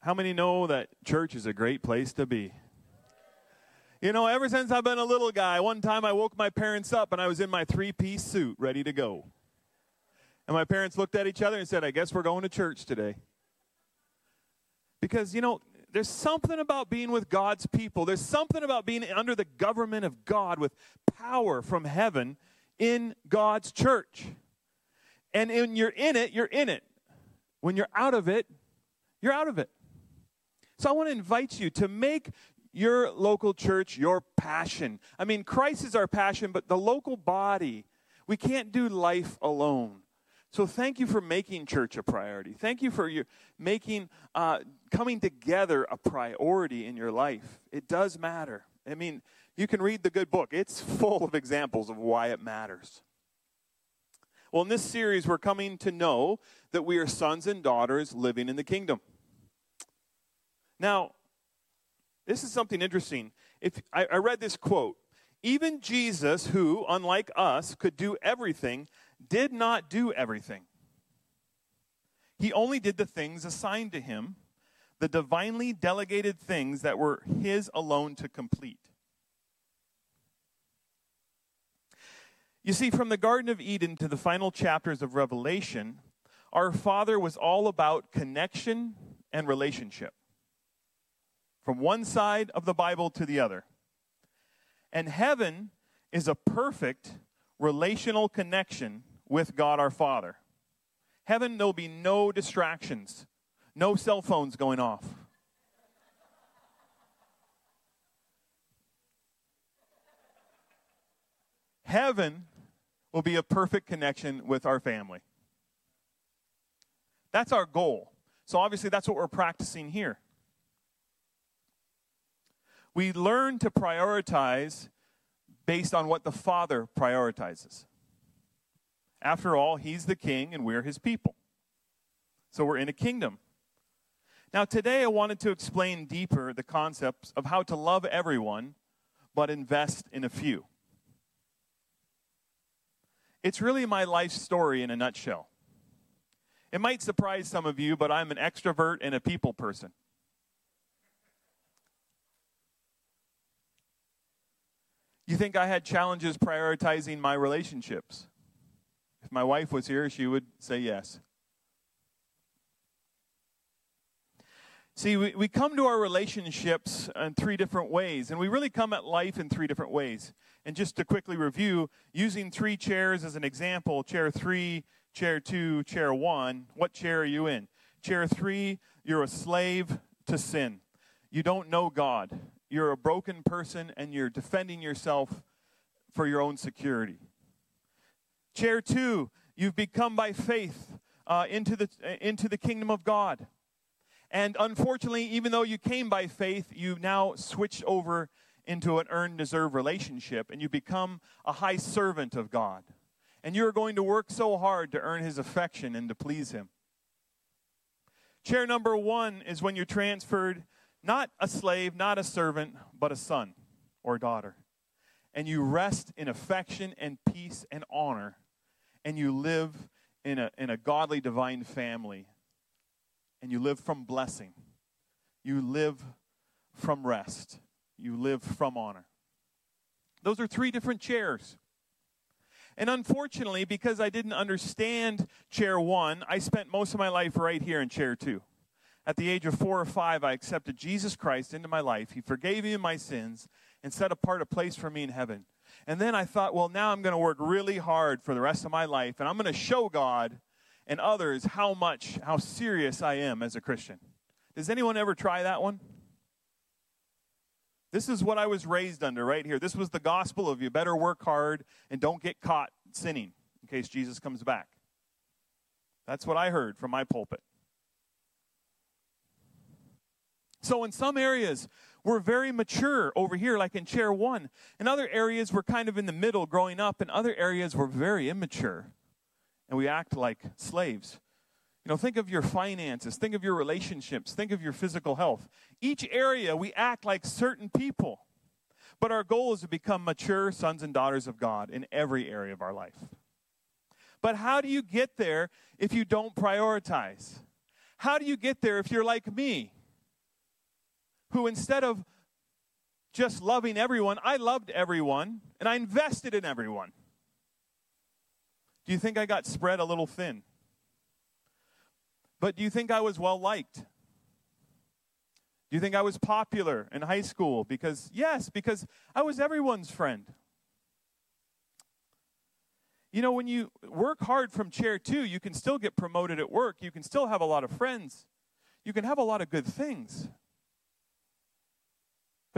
How many know that church is a great place to be? You know, ever since I've been a little guy, one time I woke my parents up and I was in my three piece suit ready to go. And my parents looked at each other and said, I guess we're going to church today. Because, you know, there's something about being with God's people. There's something about being under the government of God with power from heaven in God's church. And when you're in it, you're in it. When you're out of it, you're out of it. So I want to invite you to make your local church your passion. I mean, Christ is our passion, but the local body, we can't do life alone. So thank you for making church a priority. Thank you for your making uh, coming together a priority in your life. It does matter. I mean, you can read the good book. It's full of examples of why it matters. Well, in this series, we're coming to know that we are sons and daughters living in the kingdom. Now, this is something interesting. If I, I read this quote, even Jesus, who, unlike us, could do everything, did not do everything. He only did the things assigned to him, the divinely delegated things that were his alone to complete. You see, from the Garden of Eden to the final chapters of Revelation, our Father was all about connection and relationship. From one side of the Bible to the other. And heaven is a perfect relational connection with God our Father. Heaven, there'll be no distractions, no cell phones going off. Heaven will be a perfect connection with our family. That's our goal. So, obviously, that's what we're practicing here. We learn to prioritize based on what the Father prioritizes. After all, He's the King and we're His people. So, we're in a kingdom. Now, today I wanted to explain deeper the concepts of how to love everyone but invest in a few. It's really my life story in a nutshell. It might surprise some of you, but I'm an extrovert and a people person. You think I had challenges prioritizing my relationships? If my wife was here, she would say yes. See, we, we come to our relationships in three different ways, and we really come at life in three different ways. And just to quickly review, using three chairs as an example chair three, chair two, chair one, what chair are you in? Chair three, you're a slave to sin. You don't know God. You're a broken person, and you're defending yourself for your own security. Chair two, you've become by faith uh, into, the, into the kingdom of God. And unfortunately, even though you came by faith, you now switched over into an earned deserved relationship and you become a high servant of God. And you're going to work so hard to earn his affection and to please him. Chair number one is when you're transferred, not a slave, not a servant, but a son or daughter. And you rest in affection and peace and honor. And you live in a, in a godly, divine family and you live from blessing. You live from rest. You live from honor. Those are three different chairs. And unfortunately, because I didn't understand chair one, I spent most of my life right here in chair two. At the age of four or five, I accepted Jesus Christ into my life. He forgave me my sins and set apart a place for me in heaven. And then I thought, well, now I'm going to work really hard for the rest of my life, and I'm going to show God and others how much, how serious I am as a Christian. Does anyone ever try that one? This is what I was raised under right here. This was the gospel of you better work hard and don't get caught sinning in case Jesus comes back. That's what I heard from my pulpit. So, in some areas, we're very mature over here, like in chair one. In other areas, we're kind of in the middle growing up. In other areas, we're very immature and we act like slaves. You know, think of your finances, think of your relationships, think of your physical health. Each area we act like certain people. But our goal is to become mature sons and daughters of God in every area of our life. But how do you get there if you don't prioritize? How do you get there if you're like me? Who instead of just loving everyone, I loved everyone and I invested in everyone. Do you think I got spread a little thin? But do you think I was well liked? Do you think I was popular in high school? Because, yes, because I was everyone's friend. You know, when you work hard from chair two, you can still get promoted at work. You can still have a lot of friends. You can have a lot of good things.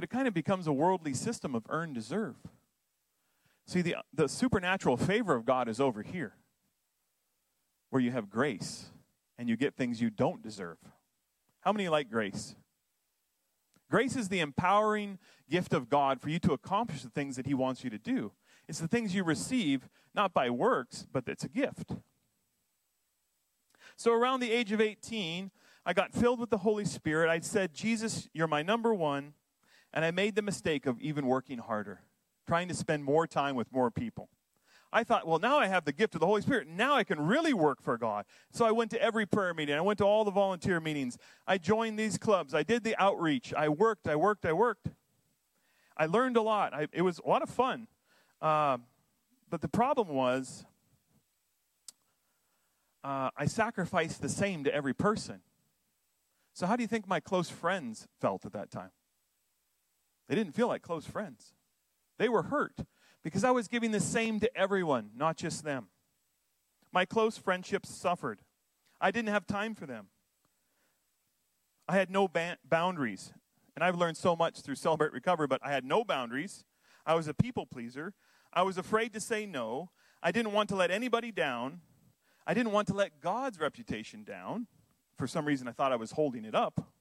But it kind of becomes a worldly system of earn deserve. See, the, the supernatural favor of God is over here, where you have grace and you get things you don't deserve. How many like grace? Grace is the empowering gift of God for you to accomplish the things that He wants you to do. It's the things you receive, not by works, but it's a gift. So, around the age of 18, I got filled with the Holy Spirit. I said, Jesus, you're my number one. And I made the mistake of even working harder, trying to spend more time with more people. I thought, well, now I have the gift of the Holy Spirit. Now I can really work for God. So I went to every prayer meeting. I went to all the volunteer meetings. I joined these clubs. I did the outreach. I worked, I worked, I worked. I learned a lot. I, it was a lot of fun. Uh, but the problem was, uh, I sacrificed the same to every person. So, how do you think my close friends felt at that time? They didn't feel like close friends. They were hurt because I was giving the same to everyone, not just them. My close friendships suffered. I didn't have time for them. I had no ba- boundaries. And I've learned so much through Celebrate Recovery, but I had no boundaries. I was a people pleaser. I was afraid to say no. I didn't want to let anybody down. I didn't want to let God's reputation down. For some reason, I thought I was holding it up.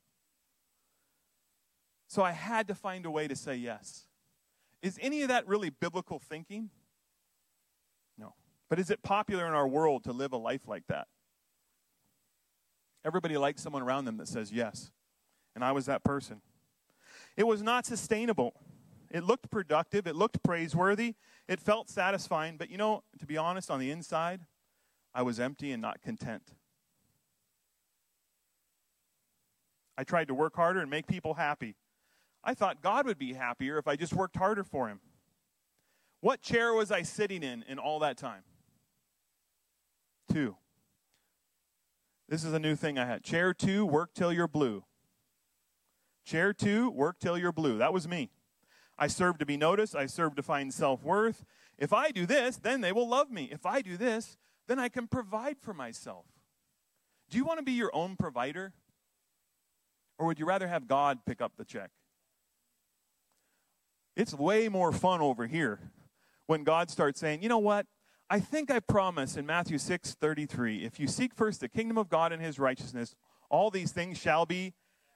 So I had to find a way to say yes. Is any of that really biblical thinking? No. But is it popular in our world to live a life like that? Everybody likes someone around them that says yes. And I was that person. It was not sustainable. It looked productive. It looked praiseworthy. It felt satisfying. But you know, to be honest, on the inside, I was empty and not content. I tried to work harder and make people happy. I thought God would be happier if I just worked harder for him. What chair was I sitting in in all that time? Two. This is a new thing I had. Chair two, work till you're blue. Chair two, work till you're blue. That was me. I serve to be noticed. I serve to find self worth. If I do this, then they will love me. If I do this, then I can provide for myself. Do you want to be your own provider? Or would you rather have God pick up the check? It's way more fun over here when God starts saying, you know what? I think I promise in Matthew 6 33, if you seek first the kingdom of God and his righteousness, all these things shall be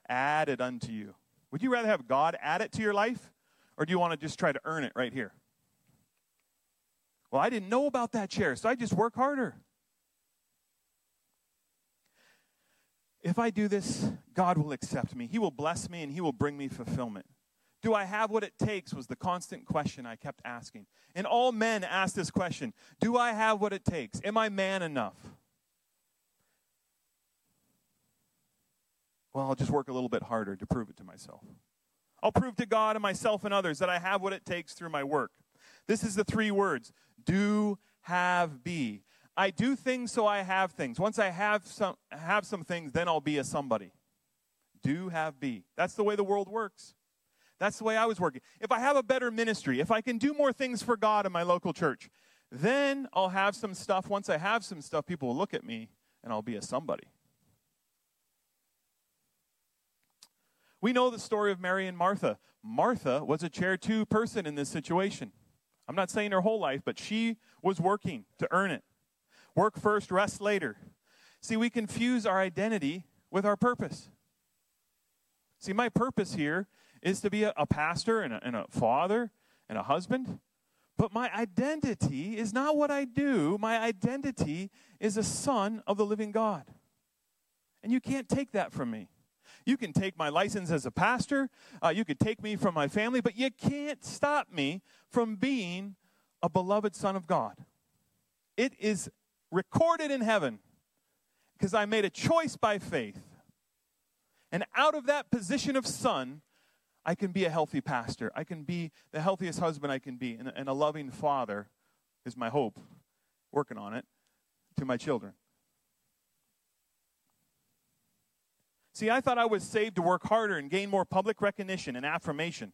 added unto you. Would you rather have God add it to your life, or do you want to just try to earn it right here? Well, I didn't know about that chair, so I just work harder. If I do this, God will accept me. He will bless me and He will bring me fulfillment. Do I have what it takes? was the constant question I kept asking. And all men ask this question Do I have what it takes? Am I man enough? Well, I'll just work a little bit harder to prove it to myself. I'll prove to God and myself and others that I have what it takes through my work. This is the three words do, have, be. I do things so I have things. Once I have some, have some things, then I'll be a somebody. Do, have, be. That's the way the world works. That's the way I was working. If I have a better ministry, if I can do more things for God in my local church, then I'll have some stuff. Once I have some stuff, people will look at me and I'll be a somebody. We know the story of Mary and Martha. Martha was a chair two person in this situation. I'm not saying her whole life, but she was working to earn it. Work first, rest later. See, we confuse our identity with our purpose. See, my purpose here is to be a, a pastor and a, and a father and a husband. But my identity is not what I do. My identity is a son of the living God. And you can't take that from me. You can take my license as a pastor, uh, you could take me from my family, but you can't stop me from being a beloved son of God. It is recorded in heaven because I made a choice by faith And out of that position of son, I can be a healthy pastor. I can be the healthiest husband I can be, and, and a loving father is my hope, working on it, to my children. See, I thought I was saved to work harder and gain more public recognition and affirmation.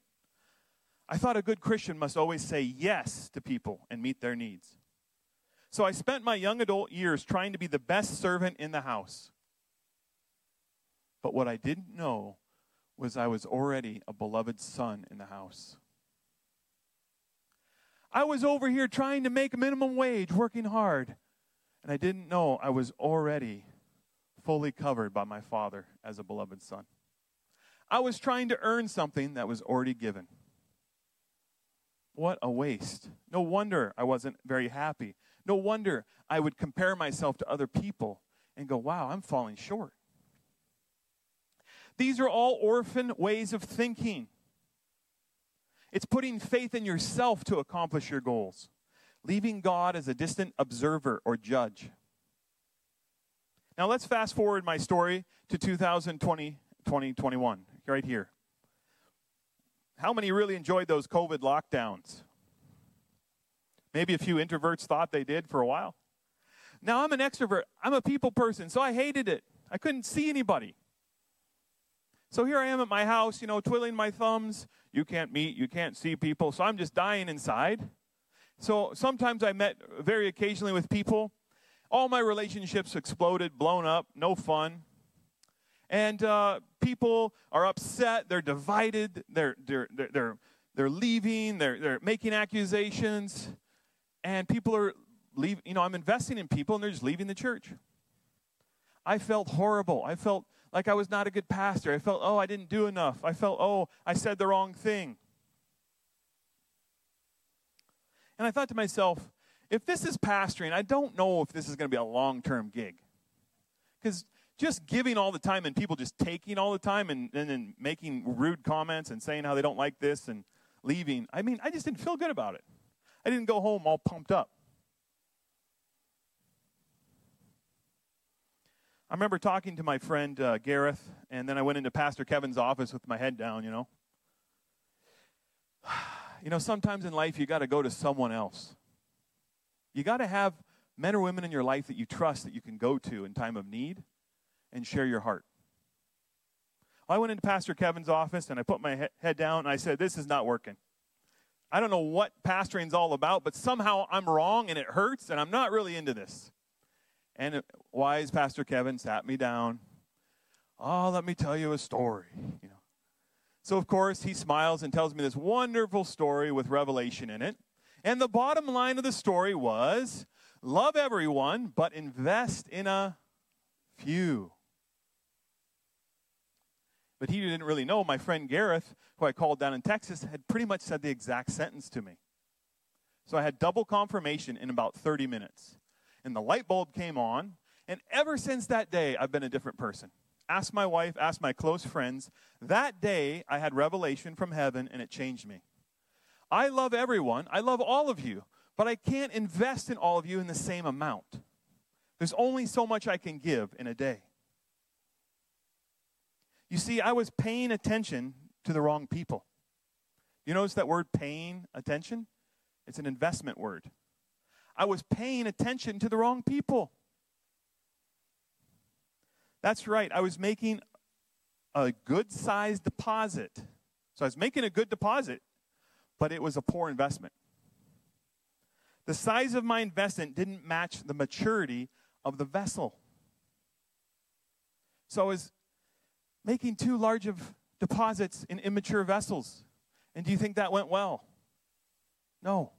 I thought a good Christian must always say yes to people and meet their needs. So I spent my young adult years trying to be the best servant in the house. But what I didn't know was I was already a beloved son in the house. I was over here trying to make minimum wage, working hard, and I didn't know I was already fully covered by my Father as a beloved Son. I was trying to earn something that was already given. What a waste. No wonder I wasn't very happy. No wonder I would compare myself to other people and go, wow, I'm falling short. These are all orphan ways of thinking. It's putting faith in yourself to accomplish your goals, leaving God as a distant observer or judge. Now let's fast forward my story to 2020, 2021, right here. How many really enjoyed those COVID lockdowns? Maybe a few introverts thought they did for a while. Now I'm an extrovert. I'm a people person, so I hated it. I couldn't see anybody. So here I am at my house, you know, twiddling my thumbs. You can't meet, you can't see people, so I'm just dying inside. So sometimes I met very occasionally with people, all my relationships exploded, blown up, no fun. And uh, people are upset, they're divided, they're, they're, they're, they're, they're leaving, they're, they're making accusations, and people are leaving. You know, I'm investing in people, and they're just leaving the church. I felt horrible. I felt like I was not a good pastor. I felt, oh, I didn't do enough. I felt, oh, I said the wrong thing. And I thought to myself, if this is pastoring, I don't know if this is going to be a long term gig. Because just giving all the time and people just taking all the time and, and then making rude comments and saying how they don't like this and leaving, I mean, I just didn't feel good about it. I didn't go home all pumped up. I remember talking to my friend uh, Gareth, and then I went into Pastor Kevin's office with my head down, you know. You know, sometimes in life you got to go to someone else. You got to have men or women in your life that you trust that you can go to in time of need and share your heart. I went into Pastor Kevin's office and I put my he- head down and I said, This is not working. I don't know what pastoring's all about, but somehow I'm wrong and it hurts and I'm not really into this. And wise Pastor Kevin sat me down. Oh, let me tell you a story. You know. So of course he smiles and tells me this wonderful story with revelation in it. And the bottom line of the story was love everyone, but invest in a few. But he didn't really know. My friend Gareth, who I called down in Texas, had pretty much said the exact sentence to me. So I had double confirmation in about 30 minutes. And the light bulb came on. And ever since that day, I've been a different person. Ask my wife, ask my close friends. That day, I had revelation from heaven, and it changed me. I love everyone. I love all of you, but I can't invest in all of you in the same amount. There's only so much I can give in a day. You see, I was paying attention to the wrong people. You notice that word paying attention? It's an investment word. I was paying attention to the wrong people. That's right. I was making a good sized deposit. So I was making a good deposit but it was a poor investment. The size of my investment didn't match the maturity of the vessel. So I was making too large of deposits in immature vessels. And do you think that went well? No.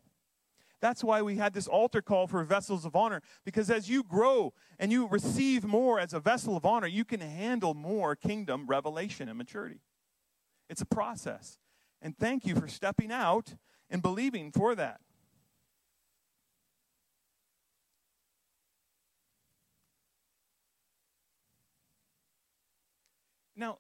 That's why we had this altar call for vessels of honor, because as you grow and you receive more as a vessel of honor, you can handle more kingdom revelation and maturity. It's a process. And thank you for stepping out and believing for that. Now,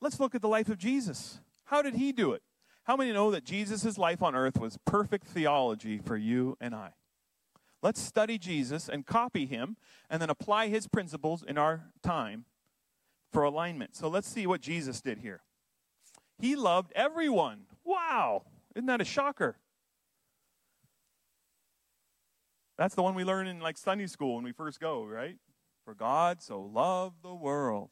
let's look at the life of Jesus. How did he do it? How many know that Jesus' life on earth was perfect theology for you and I? Let's study Jesus and copy him and then apply his principles in our time for alignment. So let's see what Jesus did here. He loved everyone. Wow. Isn't that a shocker? That's the one we learn in like Sunday school when we first go, right? For God so loved the world.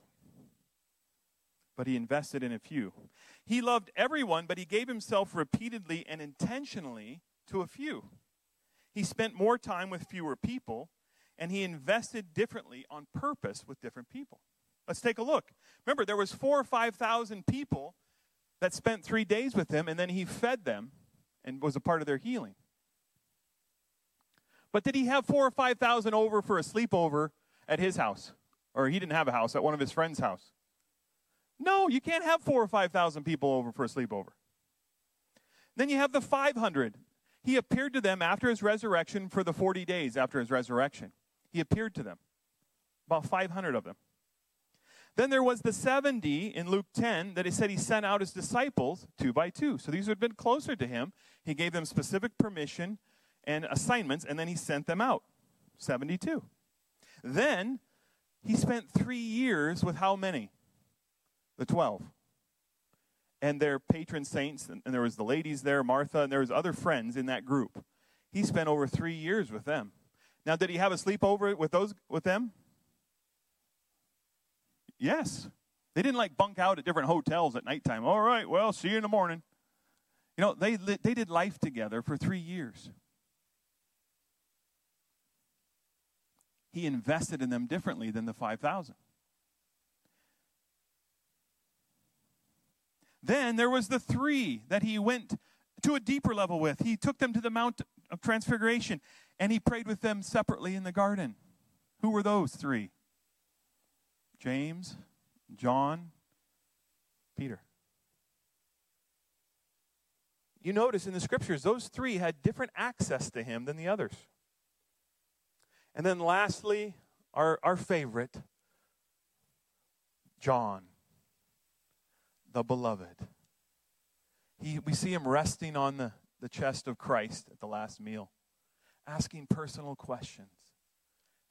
But he invested in a few. He loved everyone, but he gave himself repeatedly and intentionally to a few. He spent more time with fewer people, and he invested differently on purpose with different people. Let's take a look. Remember, there was four or five thousand people that spent three days with him, and then he fed them and was a part of their healing. But did he have four or five thousand over for a sleepover at his house? Or he didn't have a house, at one of his friends' house? No, you can't have four or five thousand people over for a sleepover. Then you have the 500. He appeared to them after his resurrection for the 40 days after his resurrection. He appeared to them, about 500 of them. Then there was the 70 in Luke 10 that he said he sent out his disciples two by two. So these would have been closer to him. He gave them specific permission and assignments, and then he sent them out 72. Then he spent three years with how many? The 12. And their patron saints, and there was the ladies there, Martha, and there was other friends in that group. He spent over three years with them. Now, did he have a sleepover with those with them? Yes. They didn't like bunk out at different hotels at nighttime. All right, well, see you in the morning. You know, they, they did life together for three years. He invested in them differently than the 5,000. Then there was the three that he went to a deeper level with. He took them to the Mount of Transfiguration and he prayed with them separately in the garden. Who were those three? James, John, Peter. You notice in the scriptures, those three had different access to him than the others. And then lastly, our, our favorite, John, the beloved. He, we see him resting on the, the chest of Christ at the last meal, asking personal questions.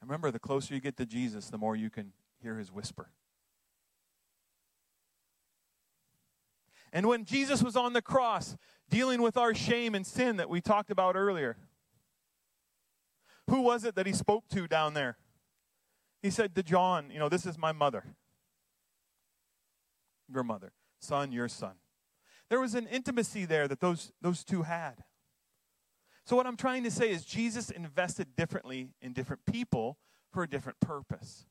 And remember, the closer you get to Jesus, the more you can hear his whisper. And when Jesus was on the cross, dealing with our shame and sin that we talked about earlier, who was it that he spoke to down there? He said to John, You know, this is my mother. Your mother. Son, your son. There was an intimacy there that those, those two had. So, what I'm trying to say is, Jesus invested differently in different people for a different purpose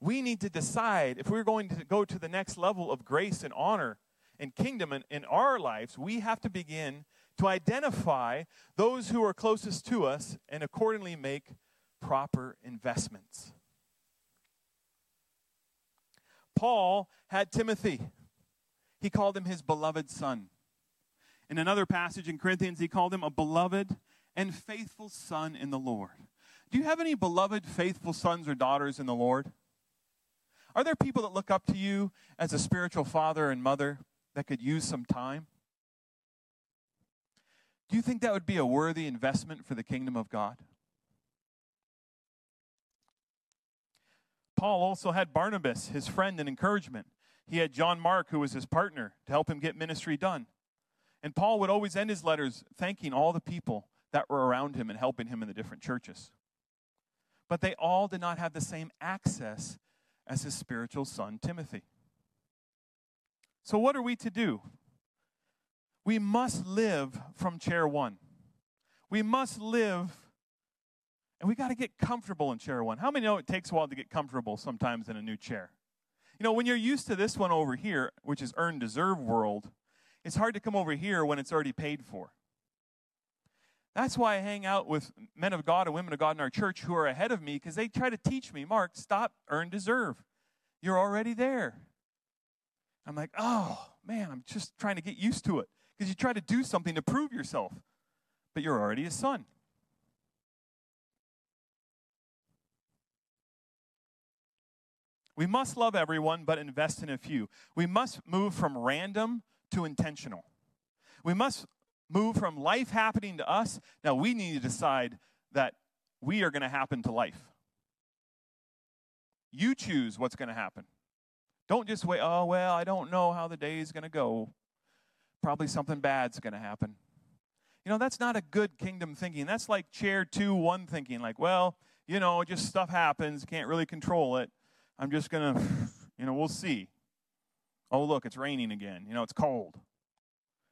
we need to decide if we're going to go to the next level of grace and honor and kingdom in, in our lives, we have to begin to identify those who are closest to us and accordingly make proper investments. Paul had Timothy. He called him his beloved son. In another passage in Corinthians, he called him a beloved and faithful son in the Lord. Do you have any beloved, faithful sons or daughters in the Lord? Are there people that look up to you as a spiritual father and mother that could use some time? Do you think that would be a worthy investment for the kingdom of God? Paul also had Barnabas, his friend and encouragement. He had John Mark, who was his partner, to help him get ministry done. And Paul would always end his letters thanking all the people that were around him and helping him in the different churches. But they all did not have the same access as his spiritual son, Timothy. So, what are we to do? We must live from chair one. We must live, and we got to get comfortable in chair one. How many know it takes a while to get comfortable sometimes in a new chair? You know, when you're used to this one over here, which is earn deserve world, it's hard to come over here when it's already paid for. That's why I hang out with men of God and women of God in our church who are ahead of me because they try to teach me, Marc, stop, earn, deserve. You're already there. I'm like, oh, man, I'm just trying to get used to it because you try to do something to prove yourself, but you're already a son. We must love everyone, but invest in a few. We must move from random to intentional. We must move from life happening to us. Now we need to decide that we are going to happen to life. You choose what's going to happen. Don't just wait, oh, well, I don't know how the day is going to go. Probably something bad's going to happen. You know, that's not a good kingdom thinking. That's like chair two, one thinking, like, well, you know, just stuff happens, can't really control it. I'm just going to, you know, we'll see. Oh, look, it's raining again. You know, it's cold.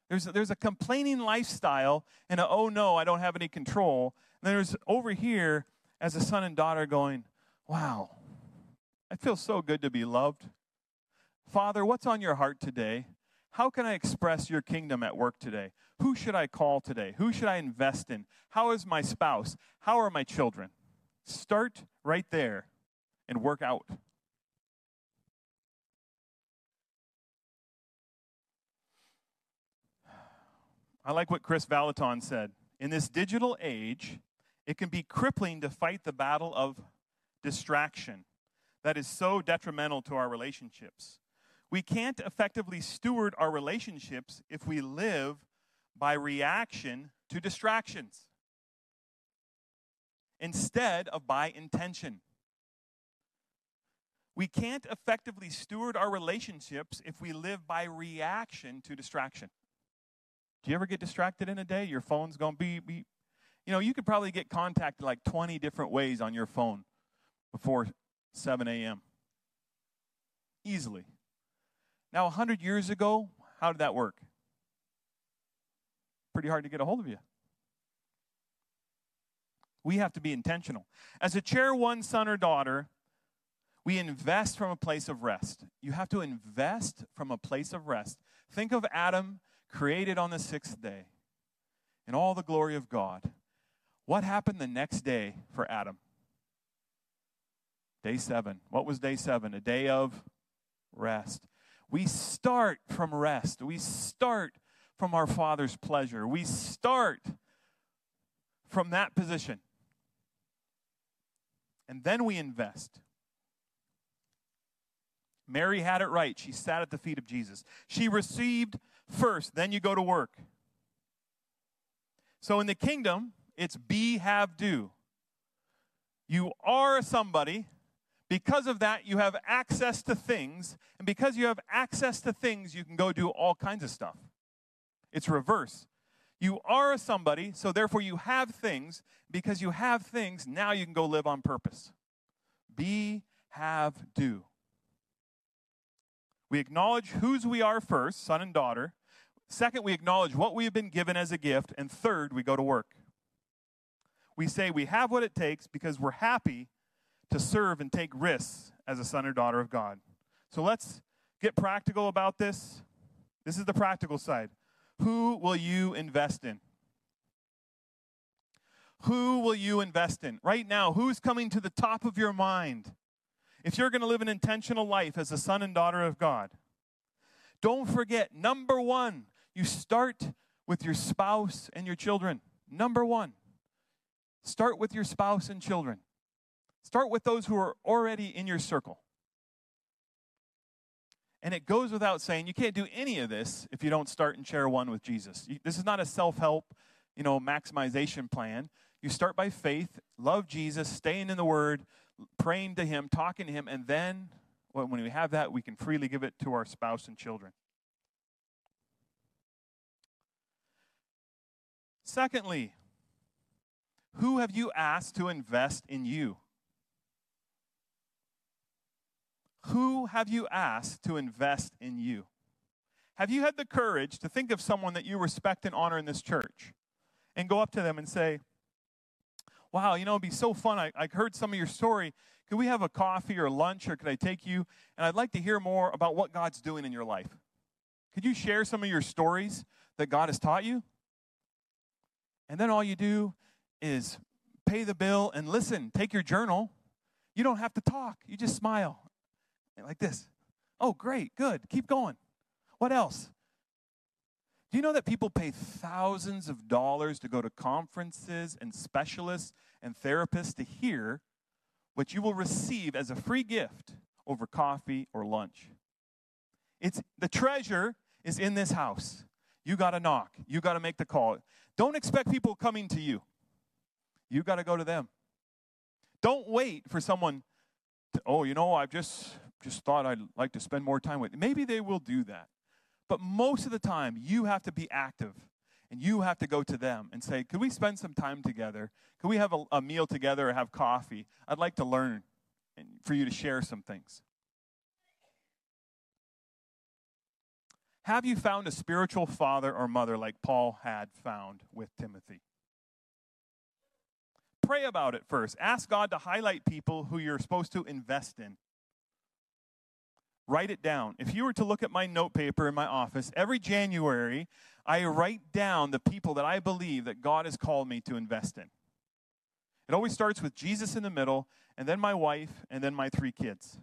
There's a, there's a complaining lifestyle and a, oh no, I don't have any control. And there's over here as a son and daughter going, wow, it feels so good to be loved. Father, what's on your heart today? How can I express your kingdom at work today? Who should I call today? Who should I invest in? How is my spouse? How are my children? Start right there and work out. I like what Kris Vallotton said. In this digital age, it can be crippling to fight the battle of distraction that is so detrimental to our relationships. We can't effectively steward our relationships if we live by reaction to distractions instead of by intention. We can't effectively steward our relationships if we live by reaction to distraction. Do you ever get distracted in a day? Your phone's going to be, you know, you could probably get contacted like 20 different ways on your phone before 7 a.m. Easily. Now, 100 years ago, how did that work? Pretty hard to get a hold of you. We have to be intentional. As a chair one son or daughter, we invest from a place of rest. You have to invest from a place of rest. Think of Adam created on the sixth day in all the glory of God. What happened the next day for Adam? Day seven. What was day seven? A day of rest. We start from rest. We start from our Father's pleasure. We start from that position. And then we invest. Mary had it right. She sat at the feet of Jesus. She received first, then you go to work. So in the kingdom, it's be, have, do. You are a somebody. Because of that, you have access to things. And because you have access to things, you can go do all kinds of stuff. It's reverse. You are a somebody, so therefore you have things. Because you have things, now you can go live on purpose. Be, have, do. We acknowledge whose we are first, son and daughter. Second, we acknowledge what we have been given as a gift. And third, we go to work. We say we have what it takes because we're happy to serve and take risks as a son or daughter of God. So let's get practical about this. This is the practical side. Who will you invest in? Who will you invest in? Right now, who's coming to the top of your mind? If you're going to live an intentional life as a son and daughter of God, don't forget number one, you start with your spouse and your children. Number one, start with your spouse and children. Start with those who are already in your circle. And it goes without saying, you can't do any of this if you don't start in chair one with Jesus. This is not a self help, you know, maximization plan. You start by faith, love Jesus, staying in the Word, praying to Him, talking to Him, and then when we have that, we can freely give it to our spouse and children. Secondly, who have you asked to invest in you? Who have you asked to invest in you? Have you had the courage to think of someone that you respect and honor in this church and go up to them and say, Wow, you know, it'd be so fun. I, I heard some of your story. Could we have a coffee or lunch or could I take you? And I'd like to hear more about what God's doing in your life. Could you share some of your stories that God has taught you? And then all you do is pay the bill and listen. Take your journal. You don't have to talk. You just smile like this. Oh, great, good. Keep going. What else? Do you know that people pay thousands of dollars to go to conferences and specialists and therapists to hear what you will receive as a free gift over coffee or lunch? It's the treasure is in this house. You got to knock. You got to make the call. Don't expect people coming to you. You got to go to them. Don't wait for someone to, oh, you know, I've just just thought I'd like to spend more time with. Maybe they will do that. But most of the time, you have to be active and you have to go to them and say, Could we spend some time together? Could we have a, a meal together or have coffee? I'd like to learn and for you to share some things. Have you found a spiritual father or mother like Paul had found with Timothy? Pray about it first. Ask God to highlight people who you're supposed to invest in. Write it down. If you were to look at my note paper in my office, every January, I write down the people that I believe that God has called me to invest in. It always starts with Jesus in the middle, and then my wife, and then my three kids.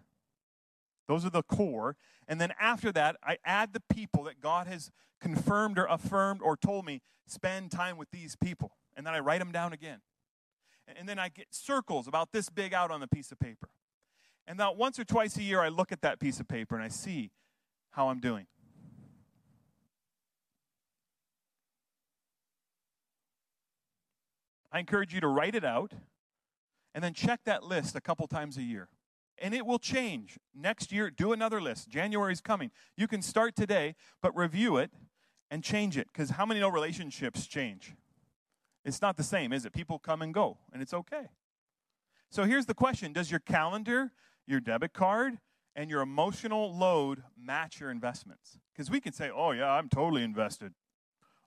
Those are the core. And then after that, I add the people that God has confirmed or affirmed or told me spend time with these people. And then I write them down again. And then I get circles about this big out on the piece of paper. And now, once or twice a year, I look at that piece of paper and I see how I'm doing. I encourage you to write it out and then check that list a couple times a year. And it will change. Next year, do another list. January is coming. You can start today, but review it and change it. Because how many know relationships change? It's not the same, is it? People come and go, and it's okay. So here's the question Does your calendar, your debit card, and your emotional load match your investments? Because we can say, oh, yeah, I'm totally invested.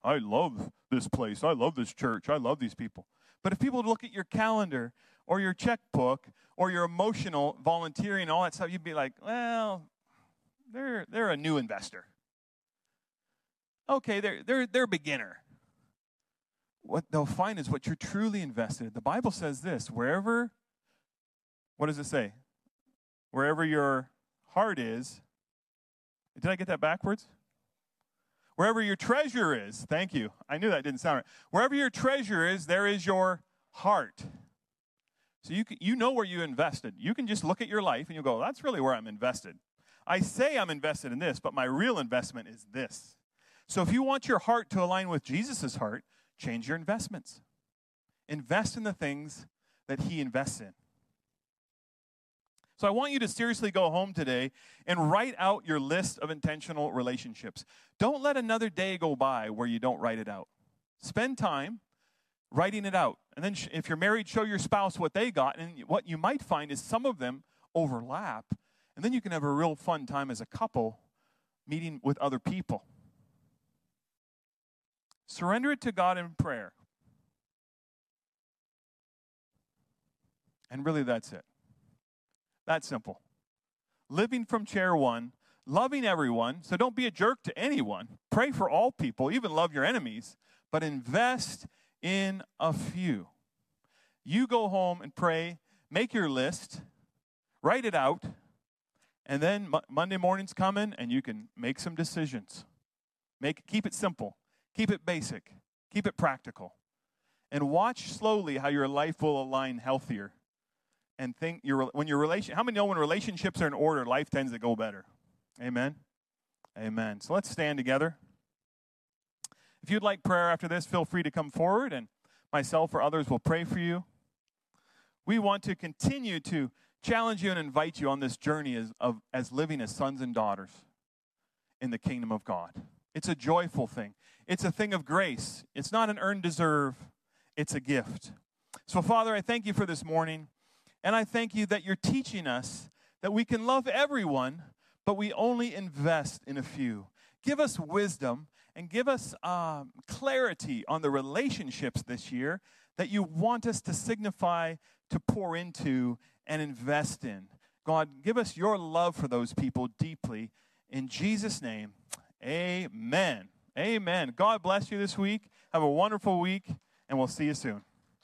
I love this place. I love this church. I love these people. But if people look at your calendar or your checkbook or your emotional volunteering and all that stuff, you'd be like, well, they're, they're a new investor. Okay, they're, they're, they're a beginner. What they'll find is what you're truly invested in. The Bible says this wherever, what does it say? Wherever your heart is, did I get that backwards? Wherever your treasure is, thank you. I knew that didn't sound right. Wherever your treasure is, there is your heart. So you, can, you know where you invested. You can just look at your life and you go, that's really where I'm invested. I say I'm invested in this, but my real investment is this. So if you want your heart to align with Jesus' heart, change your investments. Invest in the things that he invests in. So I want you to seriously go home today and write out your list of intentional relationships. Don't let another day go by where you don't write it out. Spend time writing it out. And then if you're married, show your spouse what they got. And what you might find is some of them overlap. And then you can have a real fun time as a couple meeting with other people. Surrender it to God in prayer. And really, that's it. That simple. Living from chair one, loving everyone. So don't be a jerk to anyone. Pray for all people, even love your enemies, but invest in a few. You go home and pray, make your list, write it out, and then Monday morning's coming and you can make some decisions. Make keep it simple, keep it basic, keep it practical. And watch slowly how your life will align healthier and think your when your relation how many know when relationships are in order life tends to go better? Amen? Amen. So let's stand together. If you'd like prayer after this feel free to come forward and myself or others will pray for you. We want to continue to challenge you and invite you on this journey as, of, as living as sons and daughters in the kingdom of god. It's a joyful thing. It's a thing of grace. It's not an earned deserve. It's a gift. So father i thank you for this morning and I thank you that you're teaching us that we can love everyone, but we only invest in a few. Give us wisdom and give us um, clarity on the relationships this year that you want us to signify, to pour into, and invest in. God, give us your love for those people deeply. In Jesus' name, amen. Amen. God bless you this week. Have a wonderful week, and we'll see you soon.